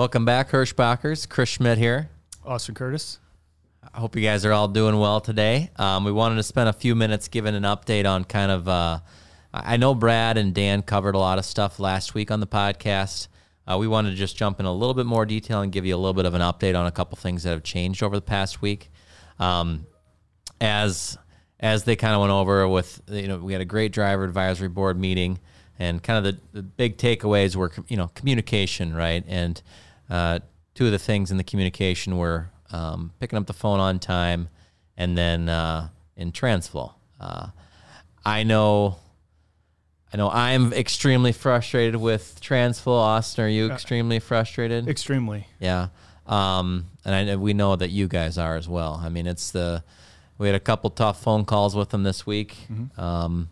Welcome back, Hirschbachers. Chris Schmidt here. Austin Curtis. I hope you guys are all doing well today. Um, we wanted to spend a few minutes giving an update on kind of. Uh, I know Brad and Dan covered a lot of stuff last week on the podcast. Uh, we wanted to just jump in a little bit more detail and give you a little bit of an update on a couple things that have changed over the past week. Um, as as they kind of went over with, you know, we had a great driver advisory board meeting, and kind of the, the big takeaways were, you know, communication, right? And uh, two of the things in the communication were um, picking up the phone on time, and then uh, in Transflo. Uh, I know I know I'm extremely frustrated with Transflo. Austin, are you extremely frustrated? Extremely. Yeah. Um, and I, we know that you guys are as well. I mean, it's the we had a couple tough phone calls with them this week. Mm-hmm. Um,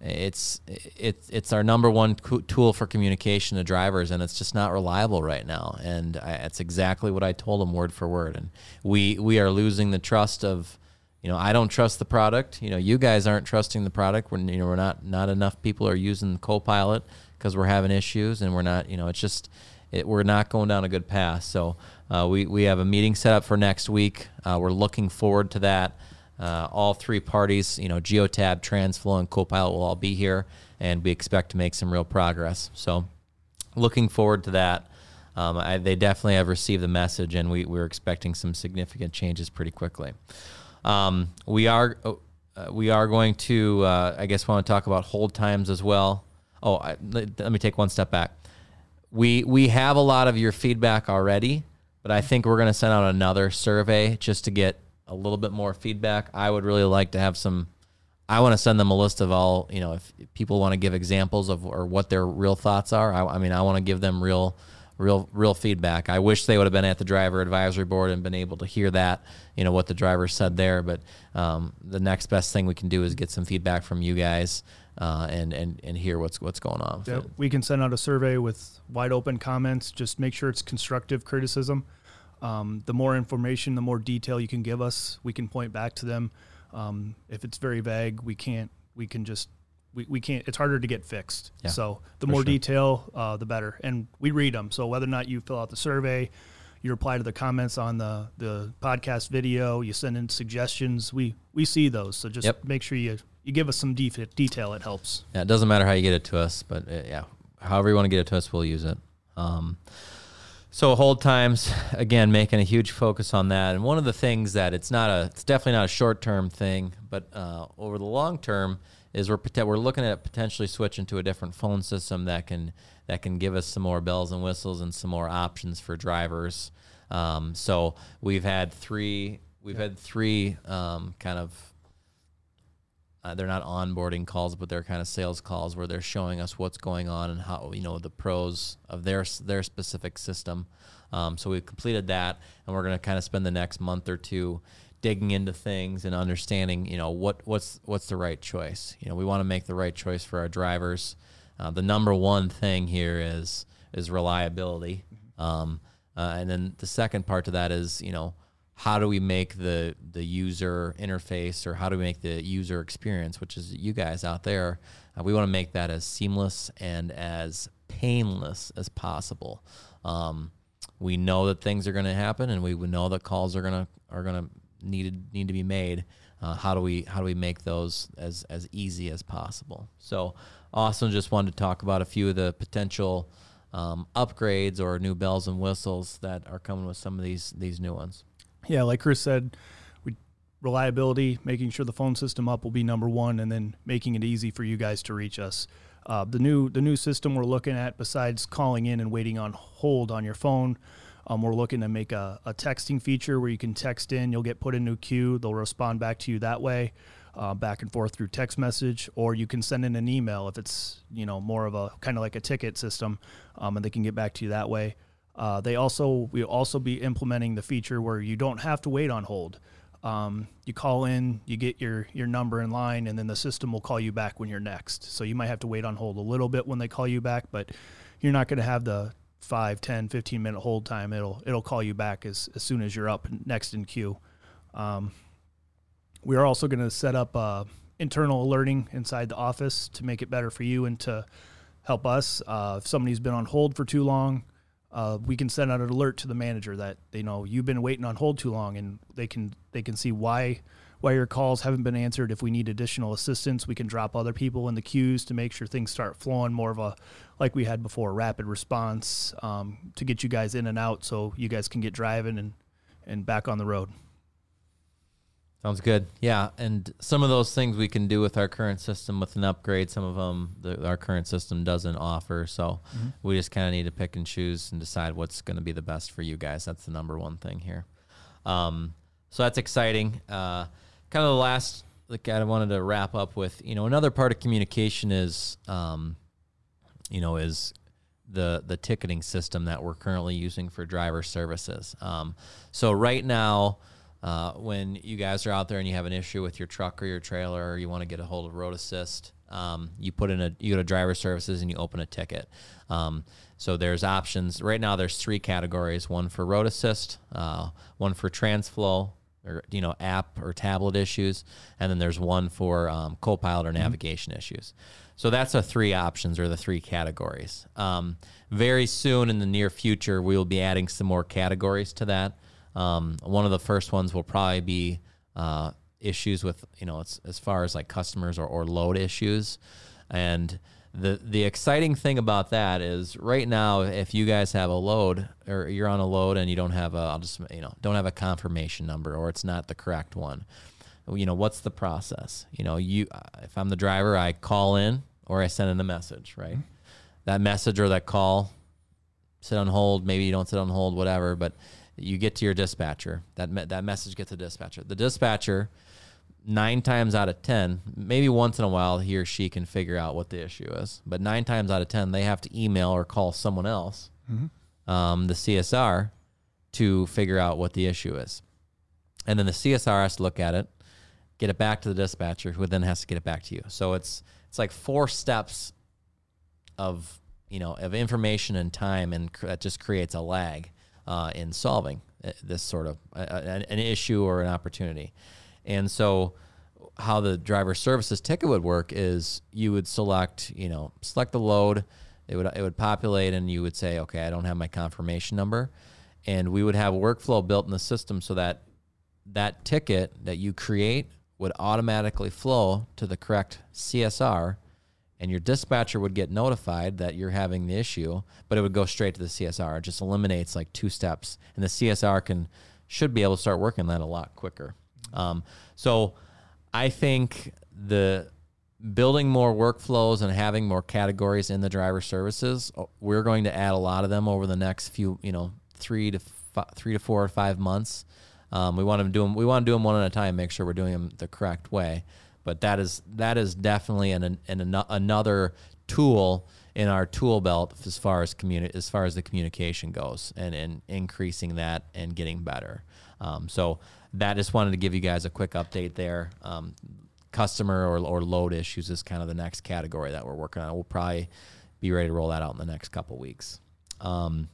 it's it's it's our number one tool for communication to drivers, and it's just not reliable right now. And I, it's exactly what I told them word for word. And we we are losing the trust of you know, I don't trust the product. You know, you guys aren't trusting the product. We're, you know, we're not not enough people are using Copilot because we're having issues, and we're not. You know, it's just it, we're not going down a good path. So uh, we we have a meeting set up for next week. Uh, we're looking forward to that. Uh, all three parties, you know, Geotab, Transflo, and Copilot will all be here, and we expect to make some real progress. So, looking forward to that. Um, I, they definitely have received the message, and we, we're expecting some significant changes pretty quickly. Um, we are uh, we are going to uh, I guess want to talk about hold times as well. Oh, I, let, let me take one step back. We we have a lot of your feedback already, but I think we're going to send out another survey just to get a little bit more feedback. I would really like to have some. I want to send them a list of all you know if people want to give examples of or what their real thoughts are. I, I mean, I want to give them real real real feedback. I wish they would have been at the driver advisory board and been able to hear that, you know, what the driver said there. But um, the next best thing we can do is get some feedback from you guys uh, and and and hear what's what's going on. We can send out a survey with wide open comments. Just make sure it's constructive criticism. Um, the more information, the more detail you can give us, we can point back to them. Um, if it's very vague, we can't. We can just we, we can't it's harder to get fixed Yeah, so the more sure. detail uh, the better and we read them so whether or not you fill out the survey you reply to the comments on the the podcast video you send in suggestions we we see those so just Yep. make sure you you give us some def- detail it helps Yeah, it doesn't matter how you get it to us, but uh, yeah, however you want to get it to us, we'll use it. Um, so hold times again, making a huge focus on that. And one of the things that it's not a, it's definitely not a short term thing, but uh, over the long term is we're we're looking at potentially switching to a different phone system that can that can give us some more bells and whistles and some more options for drivers. Um, so we've had three we've had three um, kind of uh, they're not onboarding calls, but they're kind of sales calls where they're showing us what's going on and how you know the pros of their their specific system. Um, so we've completed that, and we're going to kind of spend the next month or two digging into things and understanding, you know, what what's what's the right choice. You know, we want to make the right choice for our drivers. Uh, the number one thing here is is reliability, um, uh, and then the second part to that is, you know, how do we make the the user interface or how do we make the user experience which is you guys out there uh, we want to make that as seamless and as painless as possible. Um, we know that things are going to happen and we know that calls are going to are going to need need to be made. Uh, how do we how do we make those as as easy as possible? So Austin just wanted to talk about a few of the potential um, upgrades or new bells and whistles that are coming with some of these these new ones yeah like chris said we reliability making sure the phone system up will be number one and then making it easy for you guys to reach us. Uh, the new the new system we're looking at besides calling in and waiting on hold on your phone um, we're looking to make a, a texting feature where you can text in you'll get put into a queue they'll respond back to you that way uh, back and forth through text message or you can send in an email if it's you know more of a kind of like a ticket system um, and they can get back to you that way uh, they also we'll also be implementing the feature where you don't have to wait on hold. Um, you call in, you get your your number in line, and then the system will call you back when you're next. So you might have to wait on hold a little bit when they call you back, but you're not going to have the 5, 10, 15 minute hold time. It'll it'll call you back as, as soon as you're up next in queue. Um, we are also going to set up uh, internal alerting inside the office to make it better for you and to help us. Uh, if somebody's been on hold for too long, uh, we can send out an alert to the manager that they know you've been waiting on hold too long, and they can they can see why why your calls haven't been answered. If we need additional assistance, we can drop other people in the queues to make sure things start flowing more of a like we had before, rapid response um, to get you guys in and out, so you guys can get driving and and back on the road. Sounds good. Yeah, and some of those things we can do with our current system with an upgrade. Some of them the, our current system doesn't offer, so mm-hmm. we just kind of need to pick and choose and decide what's going to be the best for you guys. That's the number one thing here. Um, so that's exciting. Uh, kind of the last like I wanted to wrap up with. You know, another part of communication is, um, you know, is the the ticketing system that we're currently using for driver services. Um, so right now uh, when you guys are out there and you have an issue with your truck or your trailer, or you want to get a hold of Road Assist, um, you put in a you go to driver services and you open a ticket. Um, so there's options right now. There's three categories: one for Road Assist, uh, one for Transflo, or you know app or tablet issues, and then there's one for um, Copilot or mm-hmm. navigation issues. So that's the three options or the three categories. Um, very soon in the near future, we will be adding some more categories to that. Um, one of the first ones will probably be uh, issues with you know as far as like customers or, or load issues, and the the exciting thing about that is right now if you guys have a load or you're on a load and you don't have a I'll just you know don't have a confirmation number or it's not the correct one you know what's the process? You know you if I'm the driver I call in or I send in a message right? Mm-hmm. that message or that call sit on hold maybe you don't sit on hold whatever but you get to your dispatcher. That me- that message gets to dispatcher. The dispatcher, nine times out of ten, maybe once in a while, he or she can figure out what the issue is. But nine times out of ten, they have to email or call someone else, mm-hmm. um, the CSR, to figure out what the issue is. And then the CSR has to look at it, get it back to the dispatcher, who then has to get it back to you. So it's it's like four steps of you know of information and time, and cr- that just creates a lag uh, in solving uh, this sort of uh, uh an issue or an opportunity. And so, how the driver services ticket would work is you would select, you know, select the load. It would it would populate, and you would say, okay, I don't have my confirmation number, and we would have a workflow built in the system so that that ticket that you create would automatically flow to the correct CSR and your dispatcher would get notified that you're having the issue, but it would go straight to the CSR. It just eliminates like two steps, and the CSR can should be able to start working that a lot quicker. Um, so I think the building more workflows and having more categories in the driver services, uh, we're going to add a lot of them over the next few, you know, three to three to four or five months. Um, we want to do them. We want to do them one at a time. Make sure we're doing them the correct way but that is that is definitely an, an, an another tool in our tool belt as far as communi- as far as the communication goes and, and increasing that and getting better. Um, so that just wanted to give you guys a quick update there. Um, customer or, or load issues is kind of the next category that we're working on. We'll probably be ready to roll that out in the next couple weeks. Um,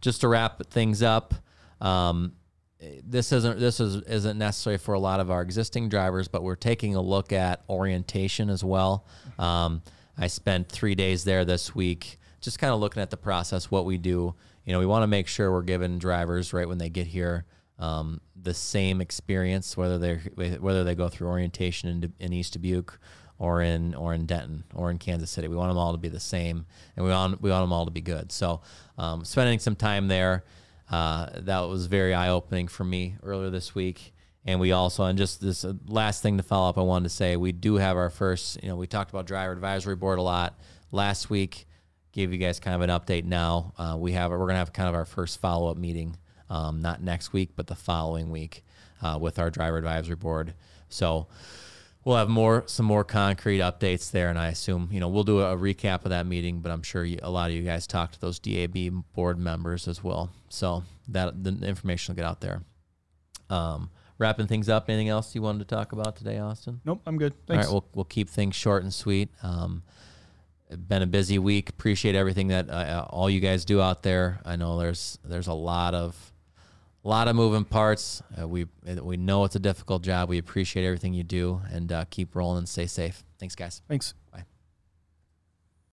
just to wrap things up, um, this isn't this is isn't necessary for a lot of our existing drivers, but we're taking a look at orientation as well. Um, I spent three days there this week, just kind of looking at the process, what we do. You know, we want to make sure we're giving drivers right when they get here um, the same experience, whether they whether they go through orientation in, in East Dubuque or in or in Denton or in Kansas City. We want them all to be the same, and we want we want them all to be good. So, um, spending some time there uh, that was very eye opening for me earlier this week. And we also, and just this uh, last thing to follow up, I wanted to say we do have our first, you know, we talked about driver advisory board a lot last week. Gave you guys kind of an update now. Uh, we have, we're going to have kind of our first follow up meeting, um, not next week, but the following week uh, with our driver advisory board. So, we'll have more some more concrete updates there and i assume you know we'll do a, recap of that meeting but i'm sure you, a lot of you guys talked to those dab board members as well. So that the information will get out there. Um, wrapping things up anything else you wanted to talk about today austin? Nope i'm good. Thanks. all right we'll, we'll keep things short and sweet. Um, been a busy week. Appreciate everything that uh, all you guys do out there. I know there's there's a lot of a lot of moving parts. Uh, we we know it's a difficult job. We appreciate everything you do, and uh, keep rolling and stay safe. Thanks, guys. Thanks. Bye.